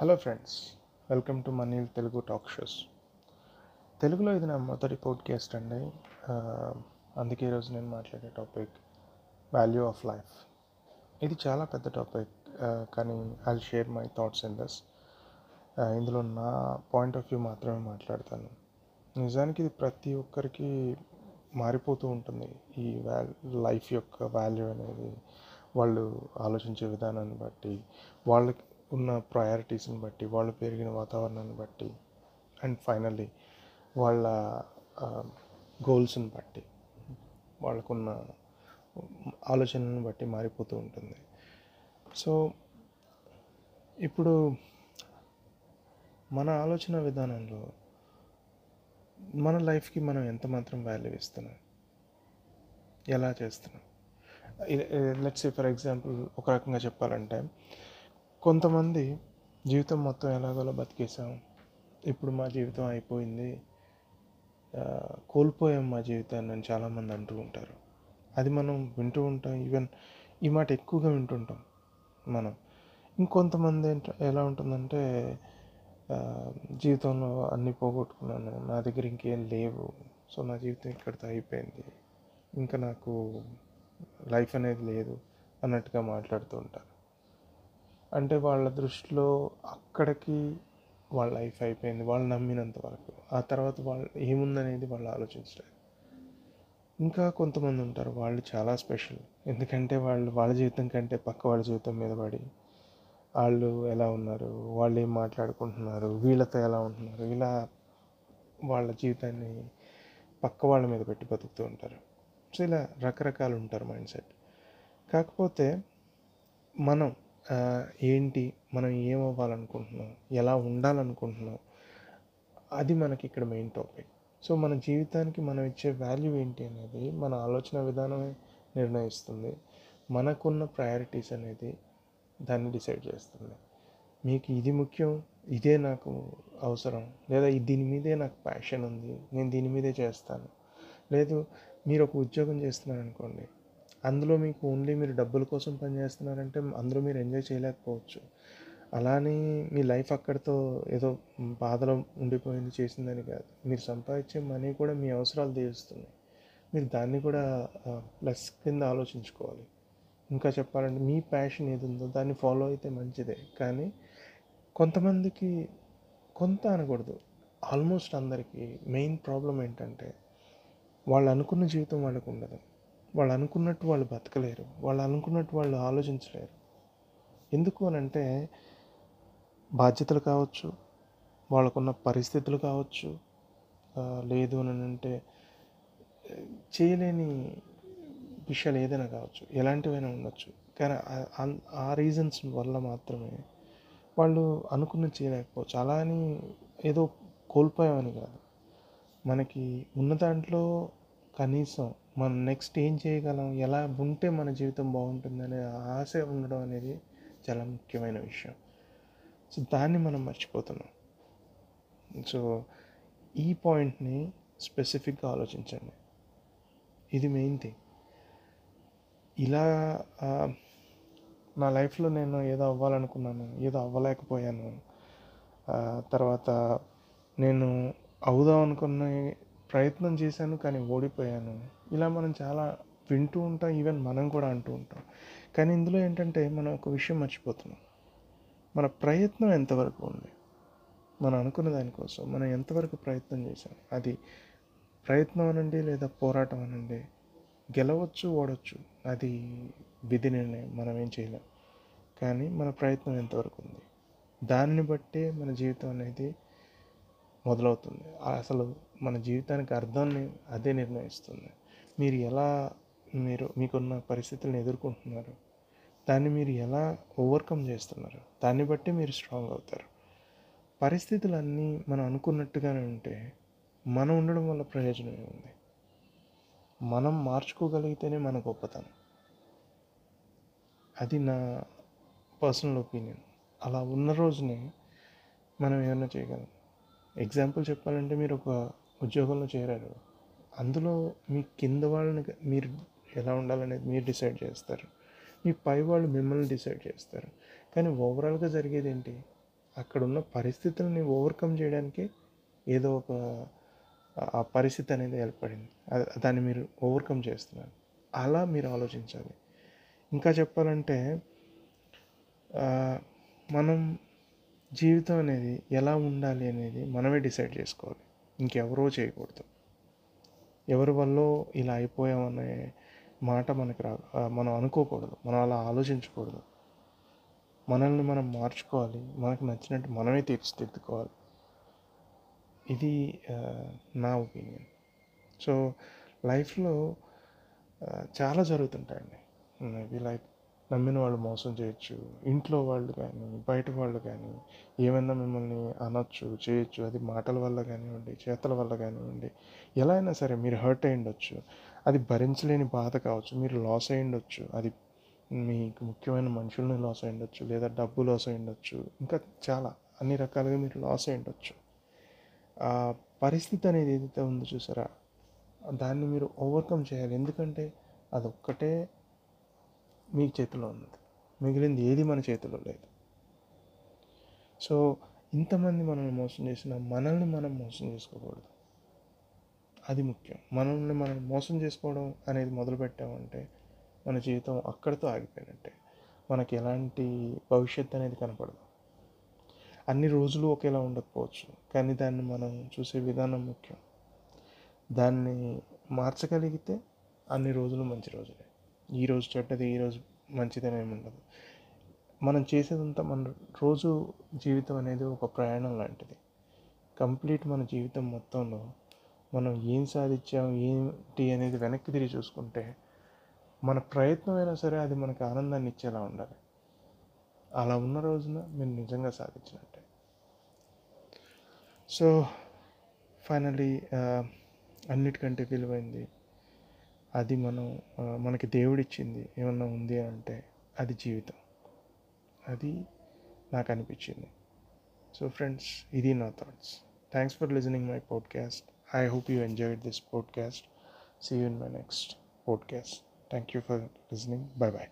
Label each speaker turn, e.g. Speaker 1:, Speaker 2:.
Speaker 1: Hello friends welcome to Manil Telugu talk shows తెలుగులో ఇది నా మొదటి పోడ్కాస్ట్ అండి. అందుకే ఈరోజు నేను మాట్లాడే టాపిక్ వాల్యూ ఆఫ్ లైఫ్ ఇది చాలా పెద్ద టాపిక్ కానీ I share my thoughts in this ఇందులో నా పాయింట్ ఆఫ్ వ్యూ మాత్రమే మాట్లాడతాను. నిజానికి ఇది ప్రతి ఒక్కరికి మారిపోతూ ఉంటుంది. ఈ వాల్ లైఫ్ యొక్క వాల్యూ అనేది వాళ్ళు ఆలోచించే విధానాన్ని బట్టి. వాళ్ళకి ఉన్న ప్రయారిటీస్ని బట్టి వాళ్ళు పెరిగిన వాతావరణాన్ని బట్టి అండ్ ఫైనల్లీ వాళ్ళ గోల్స్ని బట్టి వాళ్ళకున్న ఆలోచనలను బట్టి మారిపోతూ ఉంటుంది. సో ఇప్పుడు మన ఆలోచన విధానంలో మన లైఫ్కి మనం ఎంత మాత్రం వాల్యూ ఇస్తున్నాం? ఎలా చేస్తున్నాం? లెట్స్ ఫర్ ఎగ్జాంపుల్ ఒక రకంగా చెప్పాలంటే కొంతమంది జీవితం మొత్తం ఎలాగోలా బతికేసాం ఇప్పుడు మా జీవితం అయిపోయింది. కోల్పోయాం మా జీవితాన్ని అని చాలామంది అంటూ ఉంటారు. అది మనం వింటూ ఉంటాం. ఈవెన్ ఈ మాట ఎక్కువగా వింటుంటాం మనం. ఇంకొంతమంది ఎలా ఉంటుందంటే జీవితంలో అన్నీ పోగొట్టుకున్నాను. నా దగ్గర ఇంకేం లేవు. సో నా జీవితం ఇక్కడితో అయిపోయింది. ఇంకా నాకు లైఫ్ అనేది లేదు అన్నట్టుగా మాట్లాడుతూ ఉంటారు. అంటే వాళ్ళ దృష్టిలో అక్కడికి వాళ్ళ లైఫ్ అయిపోయింది వాళ్ళు నమ్మినంత వరకు. ఆ తర్వాత వాళ్ళు ఏముందనేది వాళ్ళు ఆలోచించలేదు. ఇంకా కొంతమంది ఉంటారు వాళ్ళు చాలా స్పెషల్. ఎందుకంటే వాళ్ళు వాళ్ళ జీవితం కంటే పక్క వాళ్ళ జీవితం మీద పడి వాళ్ళు ఎలా ఉన్నారు వాళ్ళు ఏం మాట్లాడుకుంటున్నారు వీళ్ళతో ఎలా ఉంటున్నారు ఇలా వాళ్ళ జీవితాన్ని పక్క వాళ్ళ మీద పెట్టి బతుకుతూ ఉంటారు. సో ఇలా రకరకాలు ఉంటారు మైండ్ సెట్. కాకపోతే మనం ఏంటి? మనం ఏం అవ్వాలనుకుంటున్నాం ఎలా ఉండాలనుకుంటున్నాం? అది మనకి ఇక్కడ మెయిన్ టాపిక్ సో మన జీవితానికి మనం ఇచ్చే వాల్యూ ఏంటి అనేది మన ఆలోచన విధానమే నిర్ణయిస్తుంది. మనకున్న ప్రయారిటీస్ అనేది దాన్ని డిసైడ్ చేస్తుంది. మీకు ఇది ముఖ్యం ఇదే నాకు అవసరం లేదా దీని మీదే నాకు ప్యాషన్ ఉంది నేను దీని మీదే చేస్తాను. లేదు మీరు ఒక ఉద్యోగం చేస్తున్నారు అనుకోండి అందులో మీకు ఓన్లీ మీరు డబ్బుల కోసం పనిచేస్తున్నారంటే అందులో మీరు ఎంజాయ్ చేయలేకపోవచ్చు. అలానే మీ లైఫ్ అక్కడితో ఏదో బాధలో ఉండిపోయింది చేసిందని కాదు. మీరు సంపాదించే మనీ కూడా మీ అవసరాలు తీరుస్తుంది మీరు దాన్ని కూడా ప్లస్ కింద ఆలోచించుకోవాలి. ఇంకా చెప్పాలంటే మీ ప్యాషన్ ఏది ఉందో దాన్ని ఫాలో అయితే మంచిదే. కానీ కొంతమందికి కొంత అనకూడదు. ఆల్మోస్ట్ అందరికీ మెయిన్ ప్రాబ్లం ఏంటంటే వాళ్ళు అనుకున్న జీవితం వాళ్ళకు ఉండదు. వాళ్ళు అనుకున్నట్టు వాళ్ళు బతకలేరు వాళ్ళు అనుకున్నట్టు వాళ్ళు ఆలోచించలేరు. ఎందుకు అని అంటే బాధ్యతలు కావచ్చు వాళ్ళకున్న పరిస్థితులు కావచ్చు లేదు అని అంటే చేయలేని విషయాలు ఏదైనా కావచ్చు ఎలాంటివైనా ఉండొచ్చు. కానీ ఆ- ఆ రీజన్స్ వల్ల మాత్రమే వాళ్ళు అనుకున్నది చేయలేకపోవచ్చు. అలా అని ఏదో కోల్పోయామని కాదు. మనకి ఉన్న దాంట్లో కనీసం మనం నెక్స్ట్ ఏం చేయగలం? ఎలా ఉంటే మన జీవితం బాగుంటుంది అనే ఆశ ఉండడం అనేది చాలా ముఖ్యమైన విషయం. సో దాన్ని మనం మర్చిపోతున్నాం. సో ఈ పాయింట్ని స్పెసిఫిక్గా ఆలోచించండి. ఇది మెయిన్ థింగ్ ఇలా నా లైఫ్లో నేను ఏదో అవ్వాలనుకున్నాను ఏదో అవ్వలేకపోయాను. తర్వాత నేను అవుదాం అనుకున్న ప్రయత్నం చేశాను కానీ ఓడిపోయాను. ఇలా మనం చాలా వింటూ ఉంటాం ఈవెన్ మనం కూడా అంటూ ఉంటాం. కానీ ఇందులో ఏంటంటే మనం ఒక విషయం మర్చిపోతున్నాం. మన ప్రయత్నం ఎంతవరకు ఉంది? మనం అనుకున్న దానికోసం మనం ఎంతవరకు ప్రయత్నం చేసాం అది ప్రయత్నం అనండి లేదా పోరాటం అనండి? గెలవచ్చు ఓడవచ్చు అది విధి నిర్ణయం. మనం ఏం చేయలేం. కానీ మన ప్రయత్నం ఎంతవరకు ఉంది? దాన్ని బట్టే మన జీవితం అనేది మొదలవుతుంది. అసలు మన జీవితానికి అర్థాన్ని అదే నిర్ణయిస్తుంది. మీరు ఎలా మీరు మీకున్న పరిస్థితులను ఎదుర్కొంటున్నారు? దాన్ని మీరు ఎలా ఓవర్కమ్ చేస్తున్నారు? దాన్ని బట్టి మీరు స్ట్రాంగ్ అవుతారు. పరిస్థితులన్నీ మనం అనుకున్నట్టుగానే ఉంటే మనం ఉండడం వల్ల ప్రయోజనం ఏముంది? మనం మార్చుకోగలిగితేనే మన గొప్పతనం. అది నా పర్సనల్ ఒపీనియన్ అలా ఉన్న రోజునే మనం ఏమైనా చేయగలం. ఎగ్జాంపుల్ చెప్పాలంటే మీరు ఒక ఉద్యోగంలో చేరారు. అందులో మీ కింద వాళ్ళని మీరు ఎలా ఉండాలనేది మీరు డిసైడ్ చేస్తారు. మీ పై వాళ్ళు మిమ్మల్ని డిసైడ్ చేస్తారు. కానీ ఓవరాల్గా జరిగేది ఏంటి? అక్కడ ఉన్న పరిస్థితులని ఓవర్కమ్ చేయడానికి ఏదో ఒక ఆ పరిస్థితి అనేది ఏర్పడింది. దాన్ని మీరు ఓవర్కమ్ చేస్తున్నారు. అలా మీరు ఆలోచించాలి. ఇంకా చెప్పాలంటే మనం జీవితం అనేది ఎలా ఉండాలి అనేది మనమే డిసైడ్ చేసుకోవాలి. ఇంకెవరో చేయకూడదు. ఎవరి వల్ల ఇలా అయిపోయామనే మాట మనకి రా మనం అనుకోకూడదు. మనం అలా ఆలోచించకూడదు. మనల్ని మనం మార్చుకోవాలి. మనకు నచ్చినట్టు మనమే తీర్చిదిద్దుకోవాలి. ఇది నా ఒపీనియన్. సో లైఫ్లో చాలా జరుగుతుంటాయండి. మేబీ లైక్ నమ్మిన వాళ్ళు మోసం చేయొచ్చు. ఇంట్లో వాళ్ళు కానీ బయట వాళ్ళు కానీ ఏమైనా మిమ్మల్ని అనొచ్చు చేయొచ్చు. అది మాటల వల్ల కానివ్వండి చేతల వల్ల కానివ్వండి. ఎలా అయినా సరే మీరు హర్ట్ అయి ఉండొచ్చు. అది భరించలేని బాధ కావచ్చు. మీరు లాస్ అయి ఉండొచ్చు. అది మీకు ముఖ్యమైన మనుషుల్ని లాస్ అయి ఉండొచ్చు. లేదా డబ్బు లాస్ అయి ఉండొచ్చు. ఇంకా చాలా అన్ని రకాలుగా మీరు లాస్ అయి ఉండొచ్చు. ఆ పరిస్థితి అనేది ఏదైతే ఉందో చూసారా? దాన్ని మీరు ఓవర్కమ్ చేయాలి. ఎందుకంటే అదొక్కటే మీ చేతిలో ఉన్నది. మిగిలింది ఏది మన చేతిలో లేదు. సో ఇంతమంది మనల్ని మోసం చేసిన మనల్ని మనం మోసం చేసుకోకూడదు. అది ముఖ్యం. మనల్ని మనం మోసం చేసుకోవడం అనేది మొదలుపెట్టామంటే మన జీవితం అక్కడితో ఆగిపోయినట్టే. మనకి ఎలాంటి భవిష్యత్తు అనేది కనపడదు. అన్ని రోజులు ఒకేలా ఉండకపోవచ్చు. కానీ దాన్ని మనం చూసే విధానం ముఖ్యం. దాన్ని మార్చగలిగితే అన్ని రోజులు మంచి రోజులే. ఈ రోజు చెడ్డది ఈ రోజు ఏమి ఉండదు. మనం చేసేదంతా మన రోజు జీవితం అనేది ఒక ప్రయాణం లాంటిది. కంప్లీట్ మన జీవితం మొత్తంలో మనం ఏం సాధించాం ఏంటి అనేది వెనక్కి తిరిగి చూసుకుంటే మన ప్రయత్నం అయినా సరే అది మనకు ఆనందాన్ని ఇచ్చేలా ఉండాలి. అలా ఉన్న రోజున మీరు నిజంగా సాధించినట్టే. సో ఫైనలీ అన్నిటికంటే విలువైంది అది మనం మనకి దేవుడిచ్చింది ఏమన్నా ఉంది అంటే అది జీవితం. అది నాకు అనిపించింది. సో ఫ్రెండ్స్ ఇది నా thoughts thanks for listening my podcast I hope you enjoyed this podcast see you in my next podcast thank you for listening bye bye